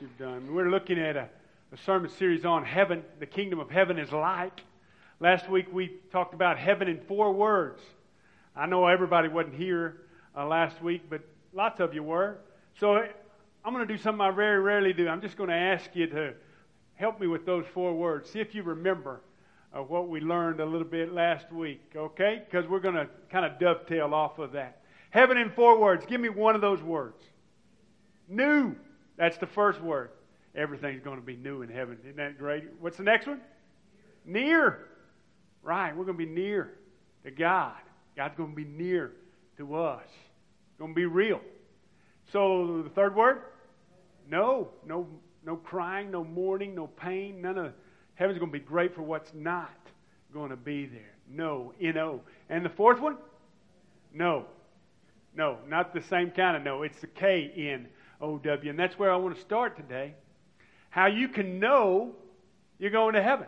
you've done. We're looking at a, a, sermon series on heaven. The kingdom of heaven is like. Last week we talked about heaven in four words. I know everybody wasn't here uh, last week, but lots of you were. So I'm going to do something I very rarely do. I'm just going to ask you to help me with those four words. See if you remember uh, what we learned a little bit last week, okay? Because we're going to kind of dovetail off of that. Heaven in four words. Give me one of those words. New. That's the first word. Everything's going to be new in heaven. Isn't that great? What's the next one? Near. Right. We're going to be near to God. God's going to be near to us. It's going to be real. So the third word? No. No no crying, no mourning, no pain. None of heaven's going to be great for what's not going to be there. No. N-O. And the fourth one? No. No. Not the same kind of no. It's the K-N. O-W. And that's where I want to start today. How you can know you're going to heaven.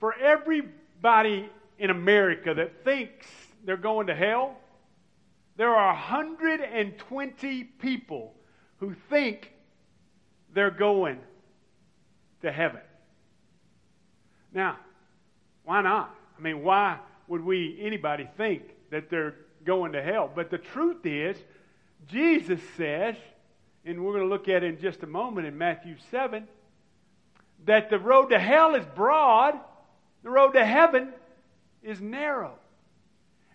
For everybody in America that thinks they're going to hell, there are 120 people who think they're going to heaven. Now, why not? I mean, why would we, anybody, think that they're going to hell? But the truth is, Jesus says, and we're going to look at it in just a moment in Matthew 7, that the road to hell is broad, the road to heaven is narrow.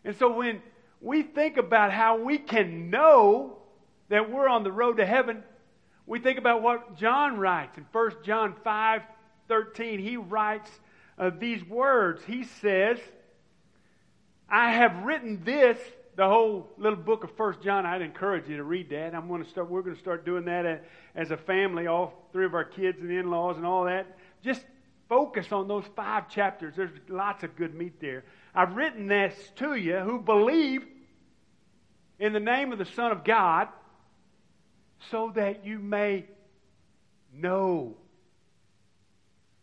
And so when we think about how we can know that we're on the road to heaven, we think about what John writes in 1 John 5 13. He writes uh, these words. He says, I have written this the whole little book of First John. I'd encourage you to read that. I'm going to start. We're going to start doing that as a family. All three of our kids and in-laws and all that. Just focus on those five chapters. There's lots of good meat there. I've written this to you who believe in the name of the Son of God, so that you may know.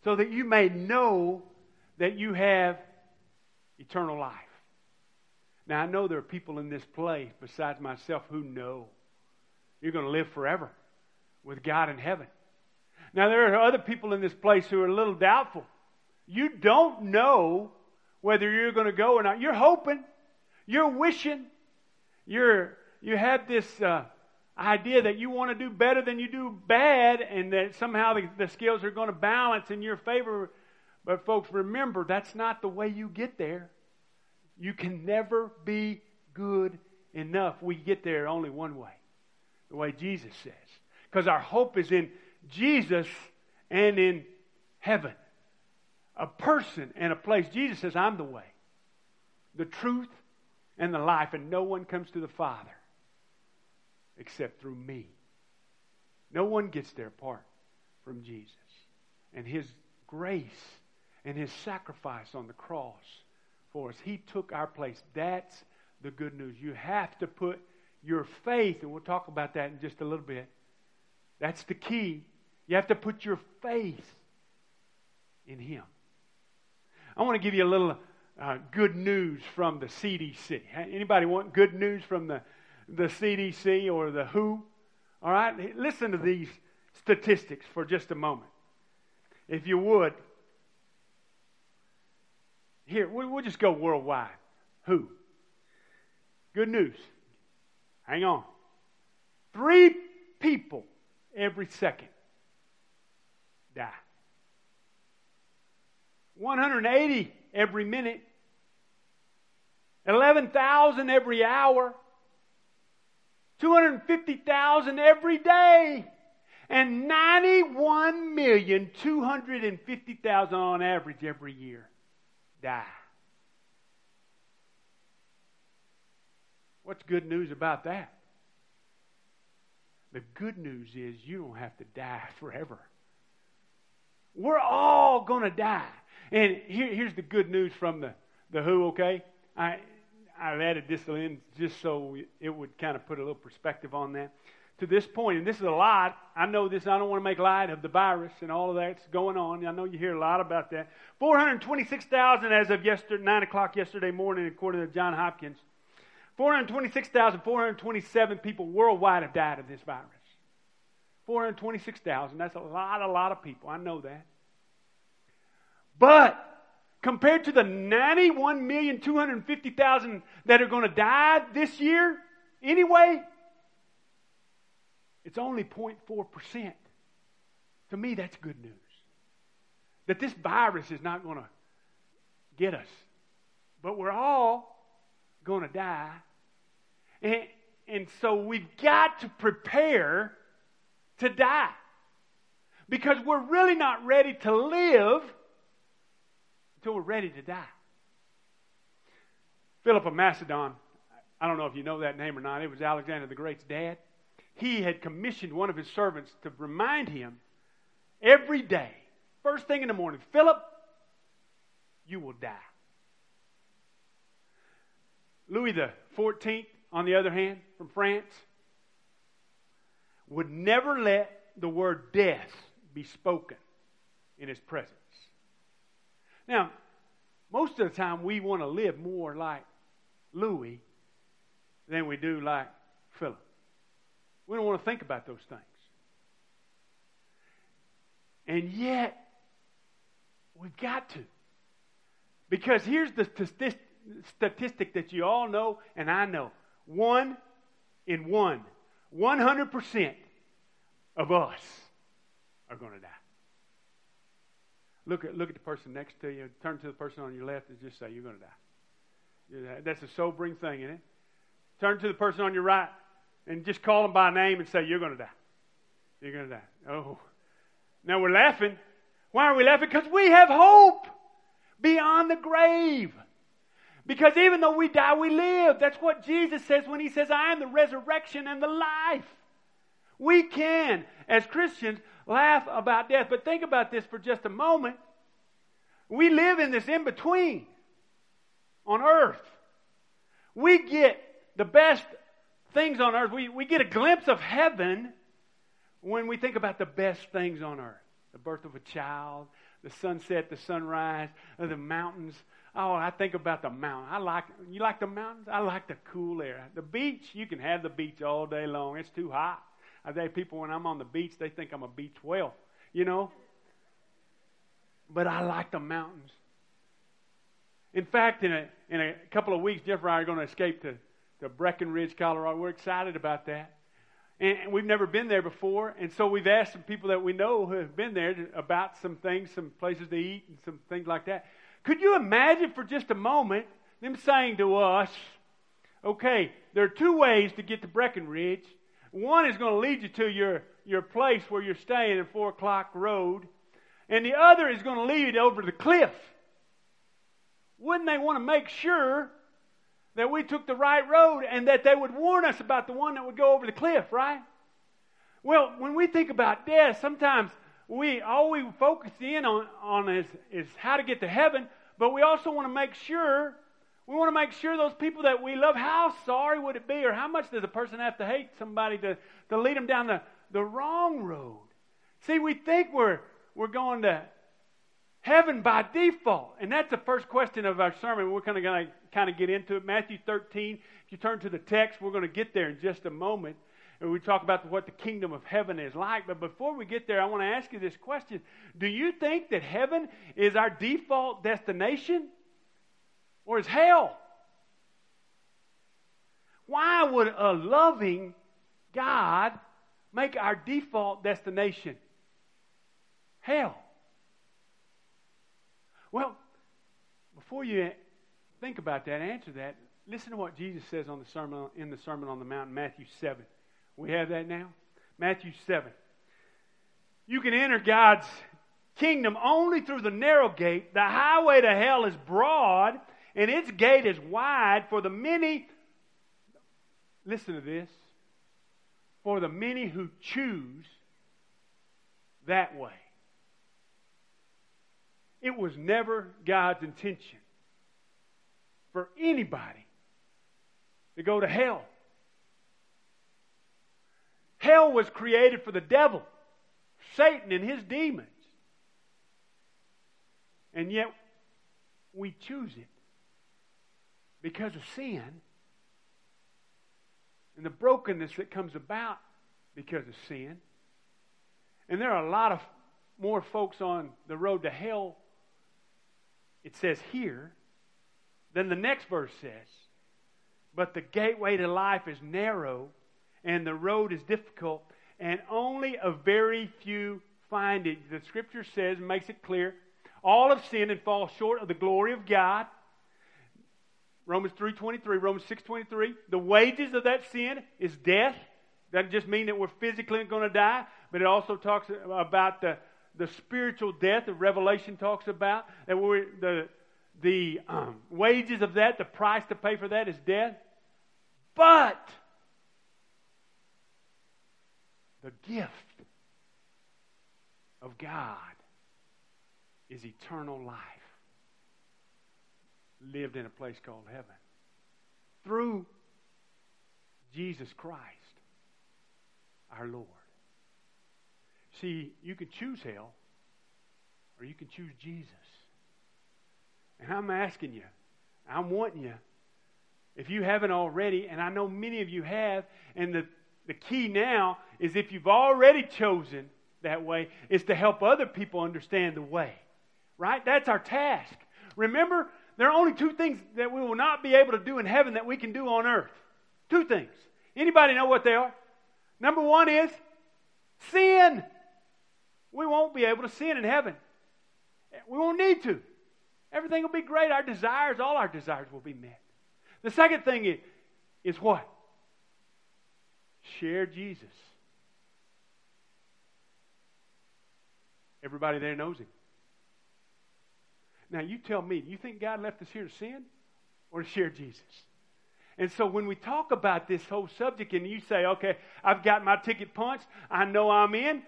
So that you may know that you have eternal life. Now, I know there are people in this place besides myself who know you're going to live forever with God in heaven. Now, there are other people in this place who are a little doubtful. You don't know whether you're going to go or not. You're hoping, you're wishing, you're, you have this uh, idea that you want to do better than you do bad and that somehow the, the scales are going to balance in your favor. But, folks, remember, that's not the way you get there. You can never be good enough. We get there only one way the way Jesus says. Because our hope is in Jesus and in heaven. A person and a place. Jesus says, I'm the way, the truth, and the life, and no one comes to the Father except through me. No one gets there apart from Jesus and his grace and his sacrifice on the cross for us. He took our place. That's the good news. You have to put your faith, and we'll talk about that in just a little bit. That's the key. You have to put your faith in Him. I want to give you a little uh, good news from the CDC. Anybody want good news from the, the CDC or the WHO? All right, listen to these statistics for just a moment. If you would, here, we'll just go worldwide. Who? Good news. Hang on. Three people every second die. 180 every minute. 11,000 every hour. 250,000 every day. And 91,250,000 on average every year die. What's good news about that? The good news is you don't have to die forever. We're all going to die. And here, here's the good news from the, the WHO, okay? I, I've added this in just so it would kind of put a little perspective on that to this point, and this is a lot. I know this, I don't want to make light of the virus and all of that's going on. I know you hear a lot about that. 426,000 as of yesterday, 9 o'clock yesterday morning, according to John Hopkins. 426,427 people worldwide have died of this virus. 426,000. That's a lot, a lot of people. I know that. But compared to the 91,250,000 that are going to die this year anyway, it's only 0.4%. To me, that's good news. That this virus is not going to get us. But we're all going to die. And, and so we've got to prepare to die. Because we're really not ready to live until we're ready to die. Philip of Macedon, I don't know if you know that name or not, it was Alexander the Great's dad. He had commissioned one of his servants to remind him every day, first thing in the morning, Philip, you will die. Louis the 14th, on the other hand, from France, would never let the word death be spoken in his presence. Now, most of the time we want to live more like Louis than we do like Philip. We don't want to think about those things. And yet, we've got to. Because here's the statistic that you all know and I know one in one, 100% of us are going to die. Look at, look at the person next to you. Turn to the person on your left and just say, You're going to die. That's a sobering thing, isn't it? Turn to the person on your right and just call them by name and say, You're going to die. You're going to die. Oh. Now we're laughing. Why are we laughing? Because we have hope beyond the grave. Because even though we die, we live. That's what Jesus says when he says, I am the resurrection and the life. We can, as Christians, laugh about death. But think about this for just a moment. We live in this in between on earth. We get the best things on earth. We, we get a glimpse of heaven when we think about the best things on earth the birth of a child, the sunset, the sunrise, uh, the mountains. Oh, I think about the mountain. I like you like the mountains. I like the cool air. The beach, you can have the beach all day long. It's too hot. I think people, when I'm on the beach, they think I'm a beach whale, you know? But I like the mountains. In fact, in a, in a couple of weeks, Jeff and I are going to escape to, to Breckenridge, Colorado. We're excited about that. And we've never been there before. And so we've asked some people that we know who have been there about some things, some places to eat, and some things like that. Could you imagine for just a moment them saying to us, okay, there are two ways to get to Breckenridge. One is going to lead you to your, your place where you're staying in Four O'Clock Road, and the other is going to lead you over the cliff. Wouldn't they want to make sure that we took the right road and that they would warn us about the one that would go over the cliff, right? Well, when we think about death, sometimes we all we focus in on, on is, is how to get to heaven, but we also want to make sure we want to make sure those people that we love, how sorry would it be, or how much does a person have to hate somebody to, to lead them down the, the wrong road? See, we think we're, we're going to heaven by default. And that's the first question of our sermon. We're kind of going to kind of get into it. Matthew 13, if you turn to the text, we're going to get there in just a moment. And we talk about what the kingdom of heaven is like. But before we get there, I want to ask you this question Do you think that heaven is our default destination? or is hell. Why would a loving God make our default destination hell? Well, before you think about that, answer that, listen to what Jesus says on the sermon, in the Sermon on the Mount, Matthew 7. We have that now? Matthew 7. You can enter God's kingdom only through the narrow gate. The highway to hell is broad and its gate is wide for the many. Listen to this. For the many who choose that way. It was never God's intention for anybody to go to hell. Hell was created for the devil, Satan, and his demons. And yet, we choose it because of sin and the brokenness that comes about because of sin. And there are a lot of more folks on the road to hell, it says here, than the next verse says. But the gateway to life is narrow, and the road is difficult, and only a very few find it. The scripture says, makes it clear, all have sinned and fall short of the glory of God. Romans 3.23, Romans 6.23. The wages of that sin is death. Doesn't just mean that we're physically going to die, but it also talks about the, the spiritual death that Revelation talks about. That we're, the, the um, wages of that, the price to pay for that is death. But the gift of God is eternal life lived in a place called heaven through Jesus Christ, our Lord. See, you can choose hell or you can choose Jesus. And I'm asking you, I'm wanting you, if you haven't already, and I know many of you have, and the, the key now is if you've already chosen that way, is to help other people understand the way. Right? That's our task. Remember, there are only two things that we will not be able to do in heaven that we can do on earth. Two things. Anybody know what they are? Number one is sin. We won't be able to sin in heaven. We won't need to. Everything will be great. Our desires, all our desires will be met. The second thing is, is what? Share Jesus. Everybody there knows him. Now, you tell me, do you think God left us here to sin or to share Jesus? And so when we talk about this whole subject and you say, okay, I've got my ticket punched, I know I'm in,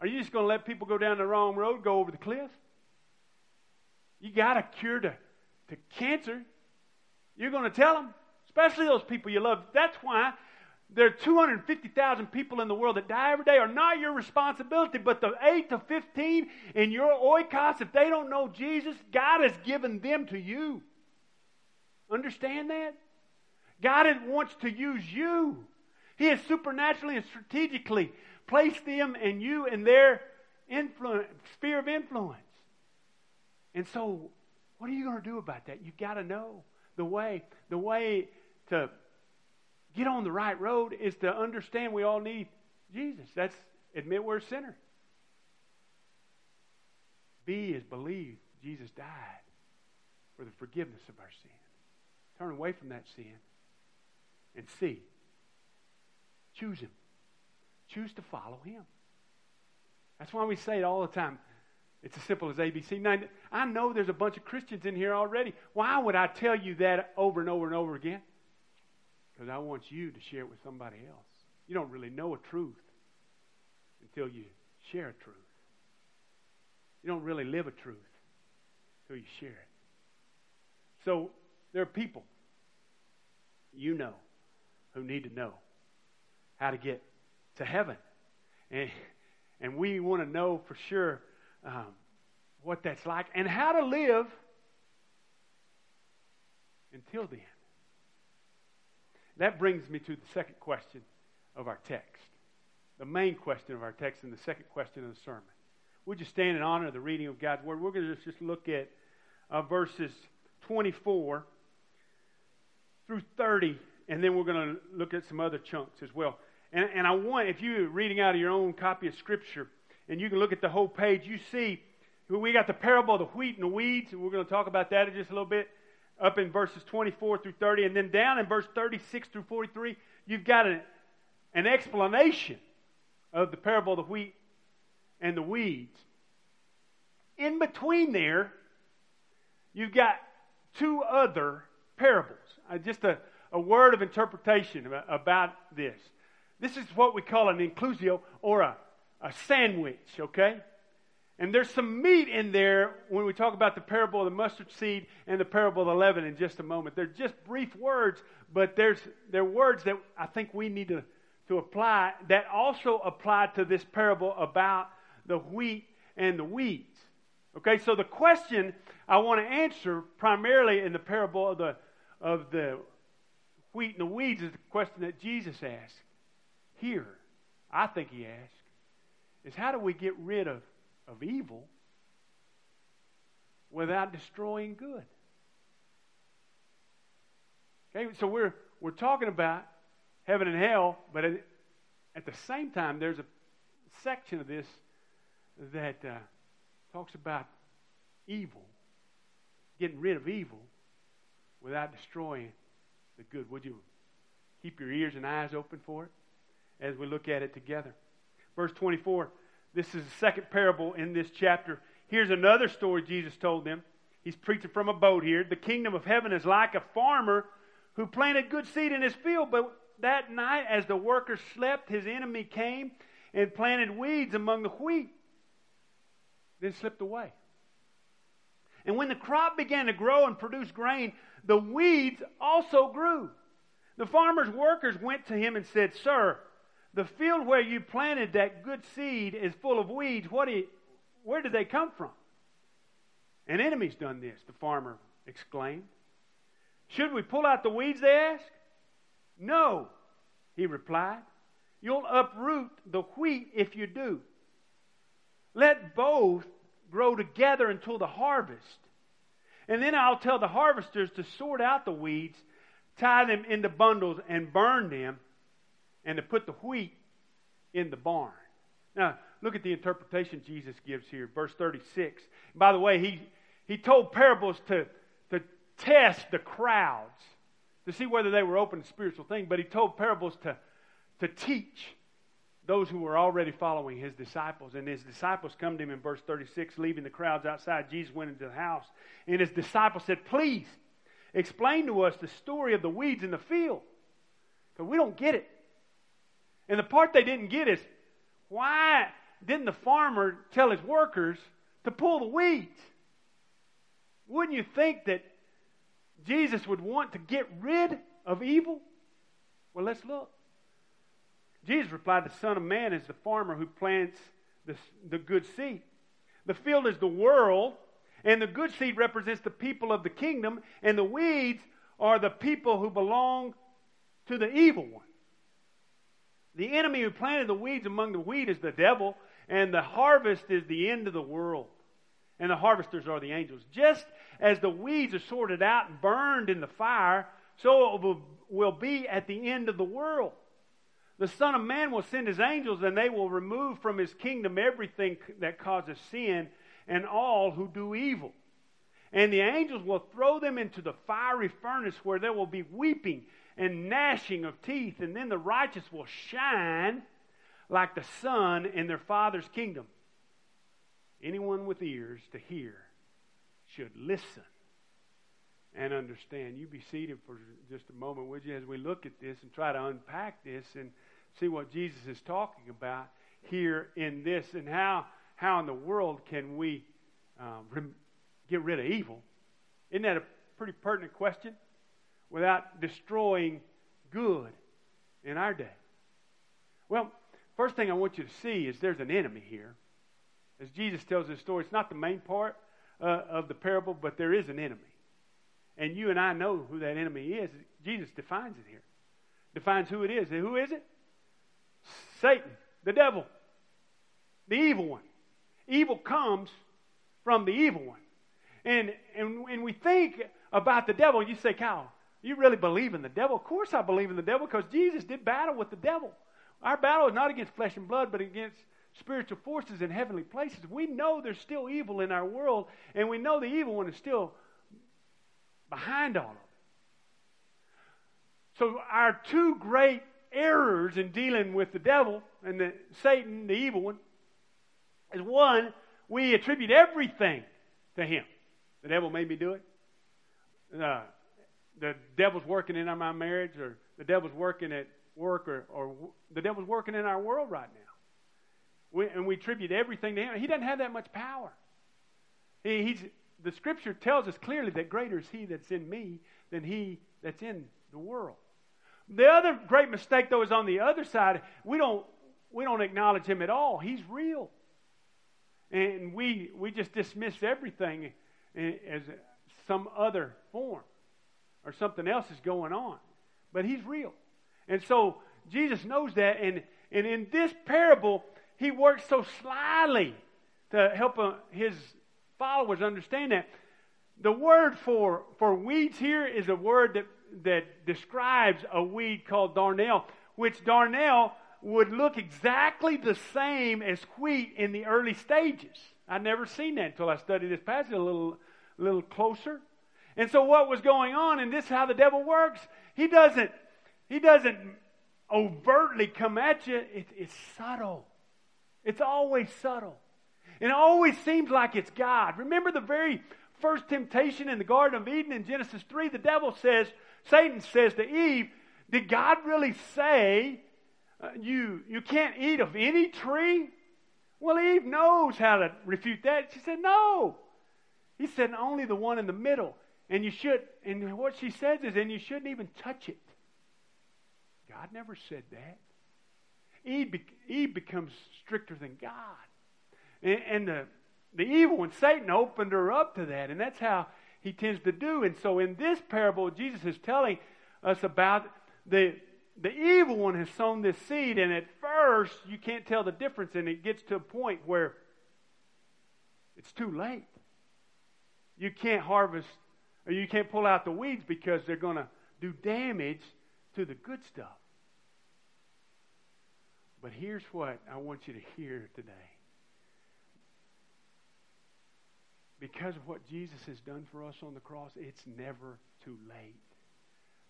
are you just going to let people go down the wrong road, go over the cliff? You got a cure to, to cancer. You're going to tell them, especially those people you love. That's why there are 250,000 people in the world that die every day are not your responsibility, but the 8 to 15 in your oikos, if they don't know Jesus, God has given them to you. Understand that? God wants to use you. He has supernaturally and strategically placed them and you in their influence, sphere of influence. And so, what are you going to do about that? You've got to know the way. The way to get on the right road is to understand we all need Jesus. That's admit we're a sinner. B is believe Jesus died for the forgiveness of our sin. Turn away from that sin. And C, choose Him. Choose to follow Him. That's why we say it all the time. It's as simple as ABC. Now, I know there's a bunch of Christians in here already. Why would I tell you that over and over and over again? Because I want you to share it with somebody else. You don't really know a truth until you share a truth. You don't really live a truth until you share it. So there are people you know who need to know how to get to heaven. And, and we want to know for sure um, what that's like and how to live until then. That brings me to the second question of our text. The main question of our text and the second question of the sermon. Would you stand in honor of the reading of God's Word? We're going to just look at uh, verses 24 through 30, and then we're going to look at some other chunks as well. And, and I want, if you're reading out of your own copy of Scripture, and you can look at the whole page, you see we got the parable of the wheat and the weeds, and we're going to talk about that in just a little bit up in verses 24 through 30, and then down in verse 36 through 43, you've got an, an explanation of the parable of the wheat and the weeds. In between there, you've got two other parables. Uh, just a, a word of interpretation about, about, this. This is what we call an inclusio or a, a sandwich, okay? And there's some meat in there when we talk about the parable of the mustard seed and the parable of the leaven in just a moment. They're just brief words, but there's they're words that I think we need to, to apply that also apply to this parable about the wheat and the weeds. Okay, so the question I want to answer primarily in the parable of the of the wheat and the weeds is the question that Jesus asked. Here, I think he asked, is how do we get rid of, of evil without destroying good? Okay, so we're, we're talking about heaven and hell, but at, at the same time, there's a section of this that uh, talks about evil, getting rid of evil without destroying the good. Would you keep your ears and eyes open for it as we look at it together? Verse 24, this is the second parable in this chapter. Here's another story Jesus told them. He's preaching from a boat here. The kingdom of heaven is like a farmer who planted good seed in his field, but that night, as the workers slept, his enemy came and planted weeds among the wheat, then slipped away. And when the crop began to grow and produce grain, the weeds also grew. The farmer's workers went to him and said, Sir, the field where you planted that good seed is full of weeds. What you, where did they come from? An enemy's done this, the farmer exclaimed. Should we pull out the weeds, they asked. No, he replied. You'll uproot the wheat if you do. Let both grow together until the harvest. And then I'll tell the harvesters to sort out the weeds, tie them into bundles, and burn them, and to put the wheat in the barn. Now, look at the interpretation Jesus gives here, verse 36. By the way, he, he told parables to, to test the crowds to see whether they were open to spiritual things, but he told parables to, to teach those who were already following his disciples. And his disciples come to him in verse 36, leaving the crowds outside. Jesus went into the house, and his disciples said, Please explain to us the story of the weeds in the field, because we don't get it. And the part they didn't get is why didn't the farmer tell his workers to pull the weeds? Wouldn't you think that Jesus would want to get rid of evil? Well, let's look. Jesus replied, The Son of Man is the farmer who plants the, the good seed. The field is the world, and the good seed represents the people of the kingdom, and the weeds are the people who belong to the evil one. The enemy who planted the weeds among the wheat is the devil, and the harvest is the end of the world. And the harvesters are the angels. Just as the weeds are sorted out and burned in the fire, so it will be at the end of the world. The Son of Man will send his angels, and they will remove from his kingdom everything that causes sin and all who do evil. And the angels will throw them into the fiery furnace where there will be weeping and gnashing of teeth, and then the righteous will shine like the sun in their Father's kingdom. Anyone with ears to hear should listen and understand. You be seated for just a moment, would you, as we look at this and try to unpack this and see what Jesus is talking about here in this and how, how in the world can we uh, rem- get rid of evil? Isn't that a pretty pertinent question? Without destroying good in our day. Well, first thing I want you to see is there's an enemy here. As Jesus tells this story, it's not the main part uh, of the parable, but there is an enemy. And you and I know who that enemy is. Jesus defines it here. Defines who it is. And who is it? Satan, the devil, the evil one. Evil comes from the evil one. And, and, and we think about the devil, you say, Kyle, you really believe in the devil? Of course I believe in the devil because Jesus did battle with the devil. Our battle is not against flesh and blood, but against spiritual forces in heavenly places. We know there's still evil in our world, and we know the evil one is still behind all of it. So, our two great errors in dealing with the devil and the Satan, the evil one, is one, we attribute everything to him. The devil made me do it. Uh, the devil's working in my marriage, or the devil's working at work, or, or the devil's working in our world right now. We, and we attribute everything to him. He doesn't have that much power. He, he's, the scripture tells us clearly that greater is he that's in me than he that's in the world. The other great mistake, though, is on the other side. We don't, we don't acknowledge him at all. He's real. And we, we just dismiss everything as some other form or something else is going on. But he's real. And so Jesus knows that. And, and in this parable, he works so slyly to help uh, his followers understand that. The word for, for weeds here is a word that, that describes a weed called darnel, which darnel would look exactly the same as wheat in the early stages. I'd never seen that until I studied this passage a little, a little closer. And so what was going on, and this is how the devil works, he doesn't, he doesn't overtly come at you. It, it's subtle. It's always subtle. And it always seems like it's God. Remember the very first temptation in the Garden of Eden in Genesis 3? The devil says, Satan says to Eve, Did God really say uh, you, you can't eat of any tree? Well, Eve knows how to refute that. She said, No. He said, Only the one in the middle. And you should, and what she says is, and you shouldn't even touch it. God never said that. Eve, Eve becomes stricter than God. And, and the, the evil one, Satan, opened her up to that. And that's how he tends to do. And so in this parable, Jesus is telling us about the, the evil one has sown this seed. And at first, you can't tell the difference. And it gets to a point where it's too late. You can't harvest or you can't pull out the weeds because they're going to do damage to the good stuff. But here's what I want you to hear today. Because of what Jesus has done for us on the cross, it's never too late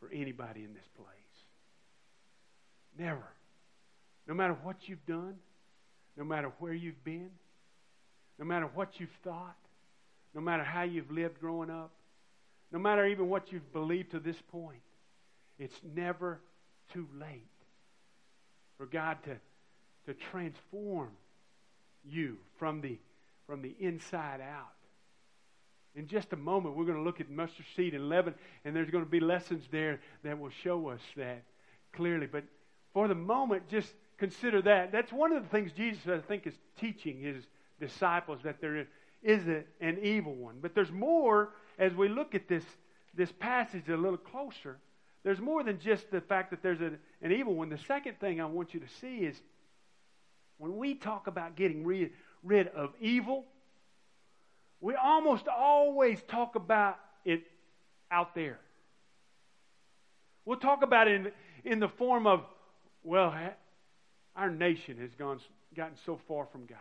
for anybody in this place. Never. No matter what you've done, no matter where you've been, no matter what you've thought, no matter how you've lived growing up, no matter even what you've believed to this point, it's never too late for God to, to transform you from the, from the inside out. In just a moment, we're going to look at mustard seed and leaven, and there's going to be lessons there that will show us that clearly. But for the moment, just consider that. That's one of the things Jesus, I think, is teaching his disciples that there is an evil one. But there's more as we look at this, this passage a little closer. There's more than just the fact that there's a, an evil one. The second thing I want you to see is when we talk about getting rid, rid of evil, we almost always talk about it out there. We'll talk about it in, in the form of, well, our nation has gone, gotten so far from God.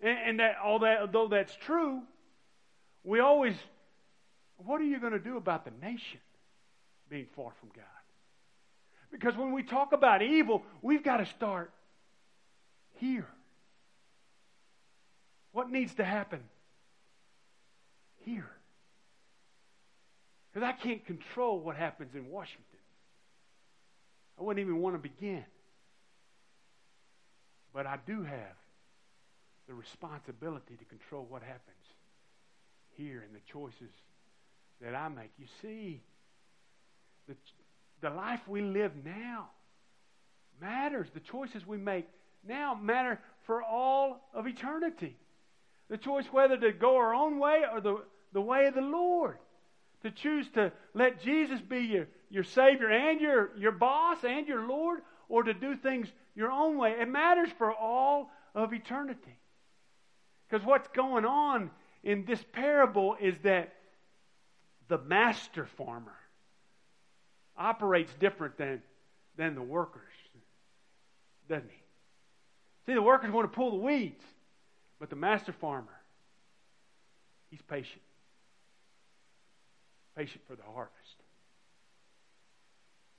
And, and that, all that, though that's true, we always, what are you going to do about the nation being far from God? Because when we talk about evil, we've got to start here. What needs to happen? Here. Because I can't control what happens in Washington. I wouldn't even want to begin. But I do have the responsibility to control what happens here and the choices that I make. You see, the, the life we live now matters. The choices we make now matter for all of eternity. The choice whether to go our own way or the, the way of the Lord. To choose to let Jesus be your, your Savior and your, your boss and your Lord, or to do things your own way. It matters for all of eternity. Because what's going on in this parable is that the master farmer operates different than, than the workers, doesn't he? See, the workers want to pull the weeds, but the master farmer, he's patient. Patient for the harvest.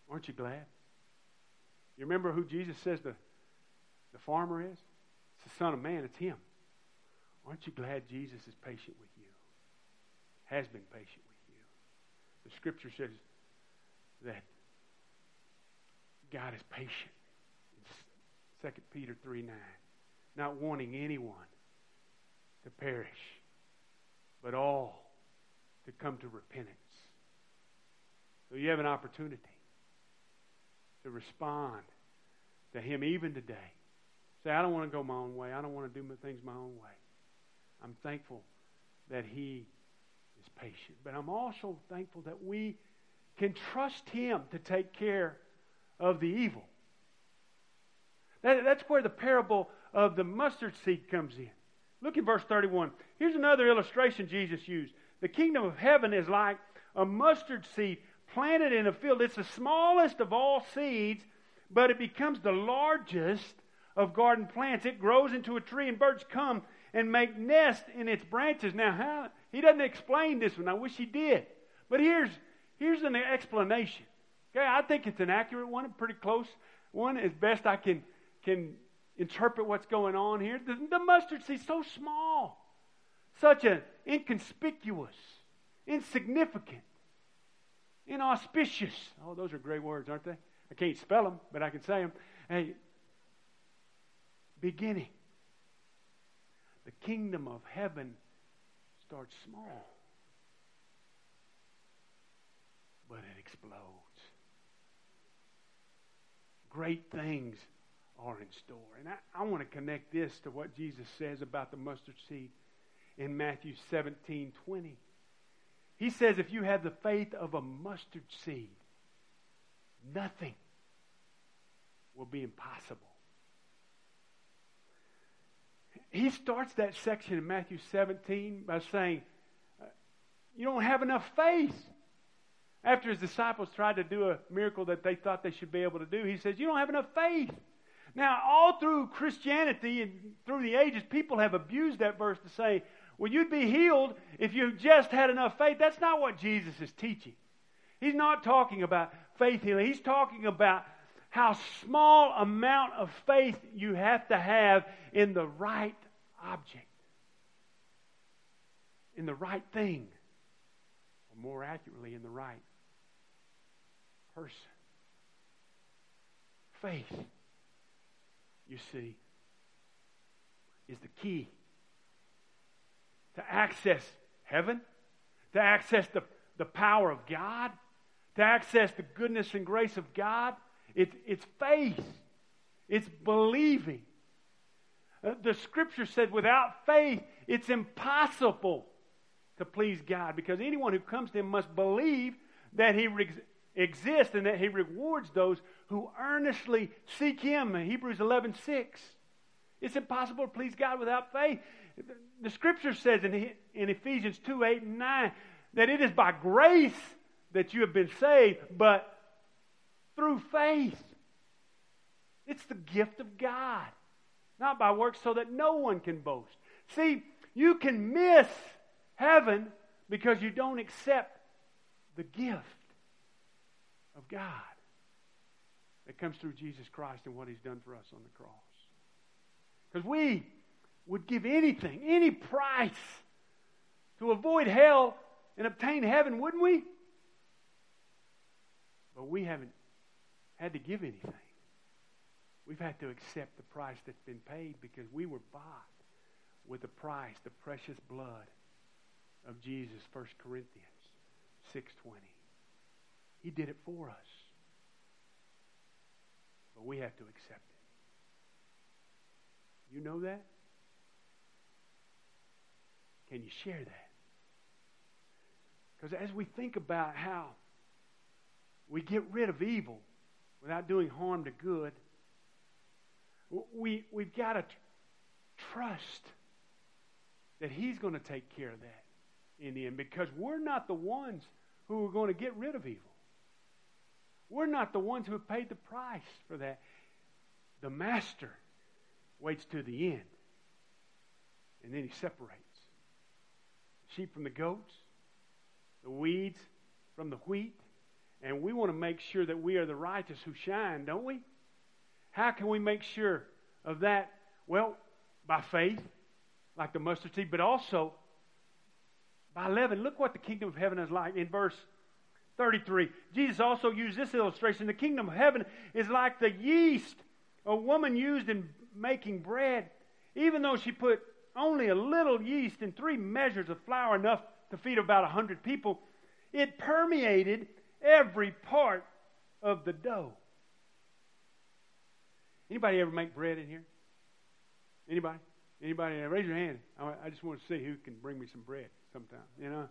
Aren't you glad? You remember who Jesus says the, the farmer is? It's the Son of Man, it's him. Aren't you glad Jesus is patient with you? Has been patient with you. The scripture says that God is patient. 2 Peter 3 9. Not wanting anyone to perish, but all to come to repentance. So you have an opportunity to respond to Him even today. Say, I don't want to go my own way. I don't want to do things my own way. I'm thankful that He is patient. But I'm also thankful that we can trust Him to take care of the evil. That, that's where the parable of the mustard seed comes in. Look at verse 31. Here's another illustration Jesus used. The kingdom of heaven is like a mustard seed planted in a field. It's the smallest of all seeds, but it becomes the largest of garden plants. It grows into a tree, and birds come and make nests in its branches. Now, how, he doesn't explain this one. I wish he did. But here's, here's an explanation. Okay, I think it's an accurate one, a pretty close one, as best I can, can interpret what's going on here. The, the mustard seed so small, such an inconspicuous, insignificant, inauspicious. Oh, those are great words, aren't they? I can't spell them, but I can say them. Hey, beginning. The kingdom of heaven starts small, but it explodes. Great things are in store. And I, I want to connect this to what Jesus says about the mustard seed in Matthew 17 20. He says, if you have the faith of a mustard seed, nothing will be impossible. He starts that section in Matthew 17 by saying, uh, You don't have enough faith. After his disciples tried to do a miracle that they thought they should be able to do, he says, You don't have enough faith. Now, all through Christianity and through the ages, people have abused that verse to say, Well, you'd be healed if you just had enough faith. That's not what Jesus is teaching. He's not talking about faith healing, he's talking about how small amount of faith you have to have in the right object, in the right thing, or more accurately, in the right person. Faith, you see, is the key to access heaven, to access the, the power of God, to access the goodness and grace of God it's, it's faith. It's believing. Uh, the scripture said without faith, it's impossible to please God because anyone who comes to Him must believe that He re- exists and that He rewards those who earnestly seek Him. Hebrews 11 6. It's impossible to please God without faith. The scripture says in, in Ephesians 2 8 and 9 that it is by grace that you have been saved, but through faith. It's the gift of God, not by works, so that no one can boast. See, you can miss heaven because you don't accept the gift of God that comes through Jesus Christ and what He's done for us on the cross. Because we would give anything, any price to avoid hell and obtain heaven, wouldn't we? But we haven't had to give anything. We've had to accept the price that's been paid because we were bought with the price, the precious blood of Jesus, 1 Corinthians 6.20. He did it for us. But we have to accept it. You know that? Can you share that? Because as we think about how we get rid of evil, without doing harm to good, we, we've got to tr- trust that He's going to take care of that in the end because we're not the ones who are going to get rid of evil. We're not the ones who have paid the price for that. The Master waits to the end, and then He separates sheep from the goats, the weeds from the wheat. And we want to make sure that we are the righteous who shine, don't we? How can we make sure of that? Well, by faith, like the mustard seed, but also by leaven. Look what the kingdom of heaven is like in verse 33. Jesus also used this illustration. The kingdom of heaven is like the yeast a woman used in making bread. Even though she put only a little yeast in three measures of flour, enough to feed about a hundred people, it permeated every part of the dough. Anybody ever make bread in here? Anybody? Anybody? Raise your hand. I just want to see who can bring me some bread sometime. You know.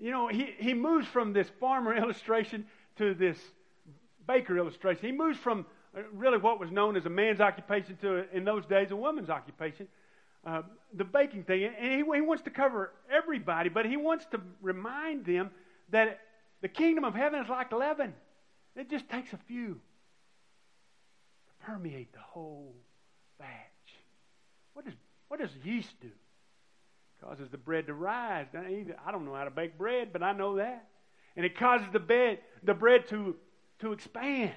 You know, he, he moves from this farmer illustration to this baker illustration. He moves from uh, really what was known as a man's occupation to, in those days, a woman's occupation, uh, the baking thing. And he, he wants to cover everybody, but he wants to remind them that the kingdom of heaven is like leaven. It just takes a few to permeate the whole batch. What does, what does yeast do? causes the bread to rise. I don't know how to bake bread, but I know that. And it causes the, bed, the bread to, to expand.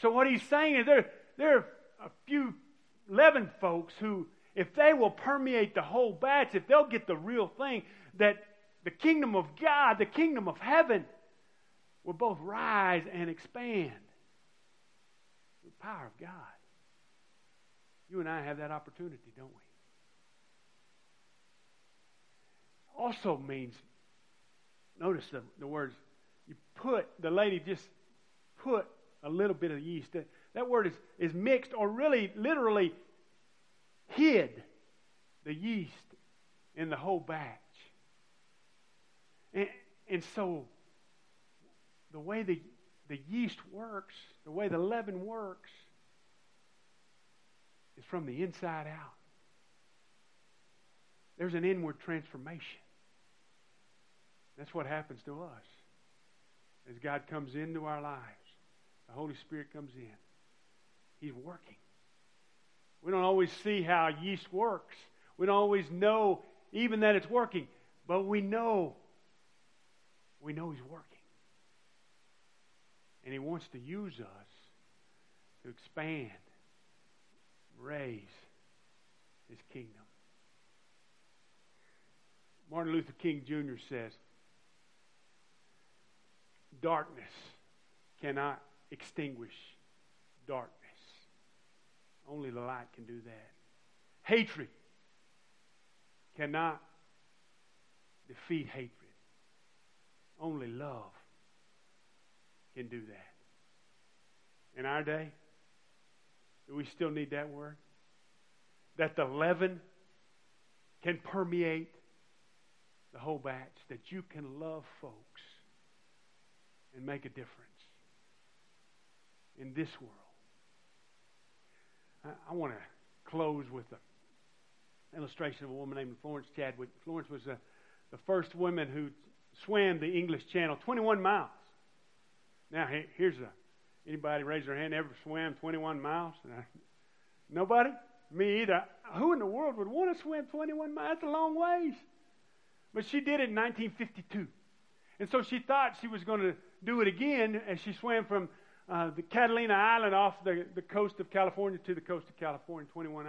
So what he's saying is there, there are a few leaven folks who, if they will permeate the whole batch, if they'll get the real thing, that the kingdom of God, the kingdom of heaven, will both rise and expand. The power of God. You and I have that opportunity, don't we? Also means, notice the, the words, you put, the lady just put a little bit of yeast. That, that word is, is mixed or really, literally hid the yeast in the whole batch. And, and so, the way the, the yeast works, the way the leaven works, is from the inside out. There's an inward transformation. That's what happens to us. As God comes into our lives, the Holy Spirit comes in. He's working. We don't always see how yeast works. We don't always know even that it's working, but we know we know he's working. And he wants to use us to expand, raise his kingdom. Martin Luther King Jr. says, Darkness cannot extinguish darkness. Only the light can do that. Hatred cannot defeat hatred. Only love can do that. In our day, do we still need that word? That the leaven can permeate the whole batch, that you can love folks and make a difference in this world. I, I want to close with an illustration of a woman named Florence Chadwick. Florence was a, the first woman who swam the English Channel 21 miles. Now, here's a anybody raise their hand ever swam 21 miles? Nobody? Me either. Who in the world would want to swim 21 miles? That's a long ways. But she did it in 1952. And so she thought she was going to do it again as she swam from uh, the Catalina Island off the, the coast of California to the coast of California, 21,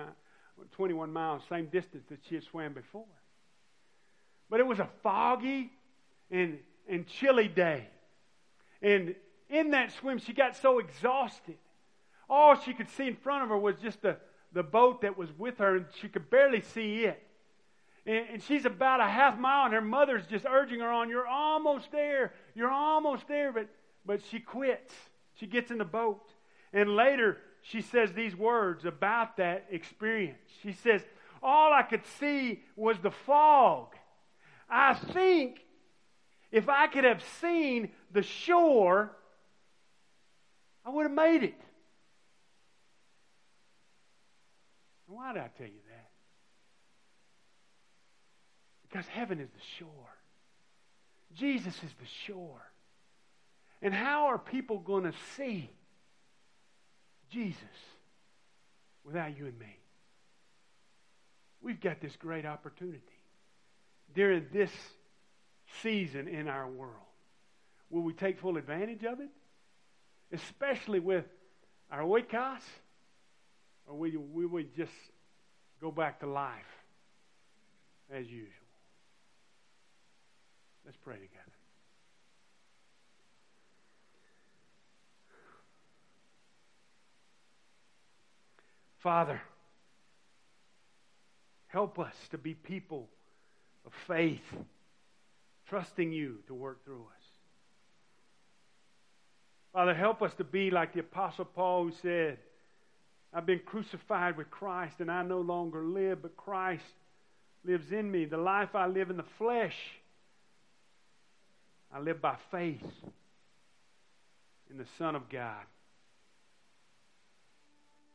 21 miles, same distance that she had swam before. But it was a foggy and, and chilly day. And in that swim, she got so exhausted. All she could see in front of her was just the, the boat that was with her, and she could barely see it. And, and she's about a half mile, and her mother's just urging her on, You're almost there. You're almost there. But, but she quits. She gets in the boat. And later, she says these words about that experience. She says, All I could see was the fog. I think if I could have seen the shore, I would have made it. Why did I tell you that? Because heaven is the shore. Jesus is the shore. And how are people going to see Jesus without you and me? We've got this great opportunity during this season in our world. Will we take full advantage of it? Especially with our oikos? Or will, will we just go back to life as usual? Let's pray together. Father, help us to be people of faith, trusting you to work through us. Father, help us to be like the Apostle Paul who said, I've been crucified with Christ, and I no longer live, but Christ lives in me. The life I live in the flesh, I live by faith in the Son of God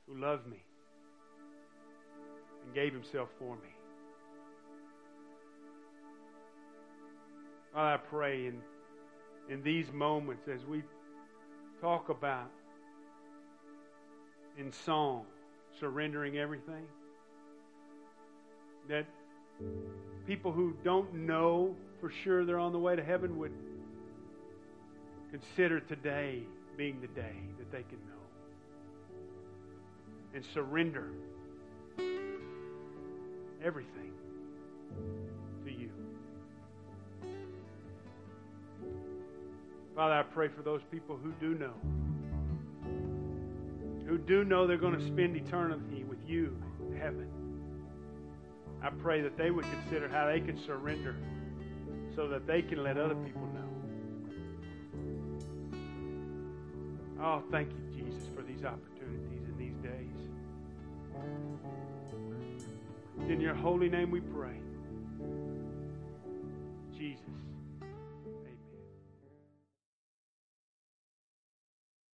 who loved me and gave himself for me. I pray in, in these moments as we talk about in song surrendering everything, that people who don't know for sure they're on the way to heaven would consider today being the day that they can know. And surrender everything Father, I pray for those people who do know, who do know they're going to spend eternity with you in heaven. I pray that they would consider how they can surrender so that they can let other people know. Oh, thank you, Jesus, for these opportunities in these days. In your holy name we pray. Jesus.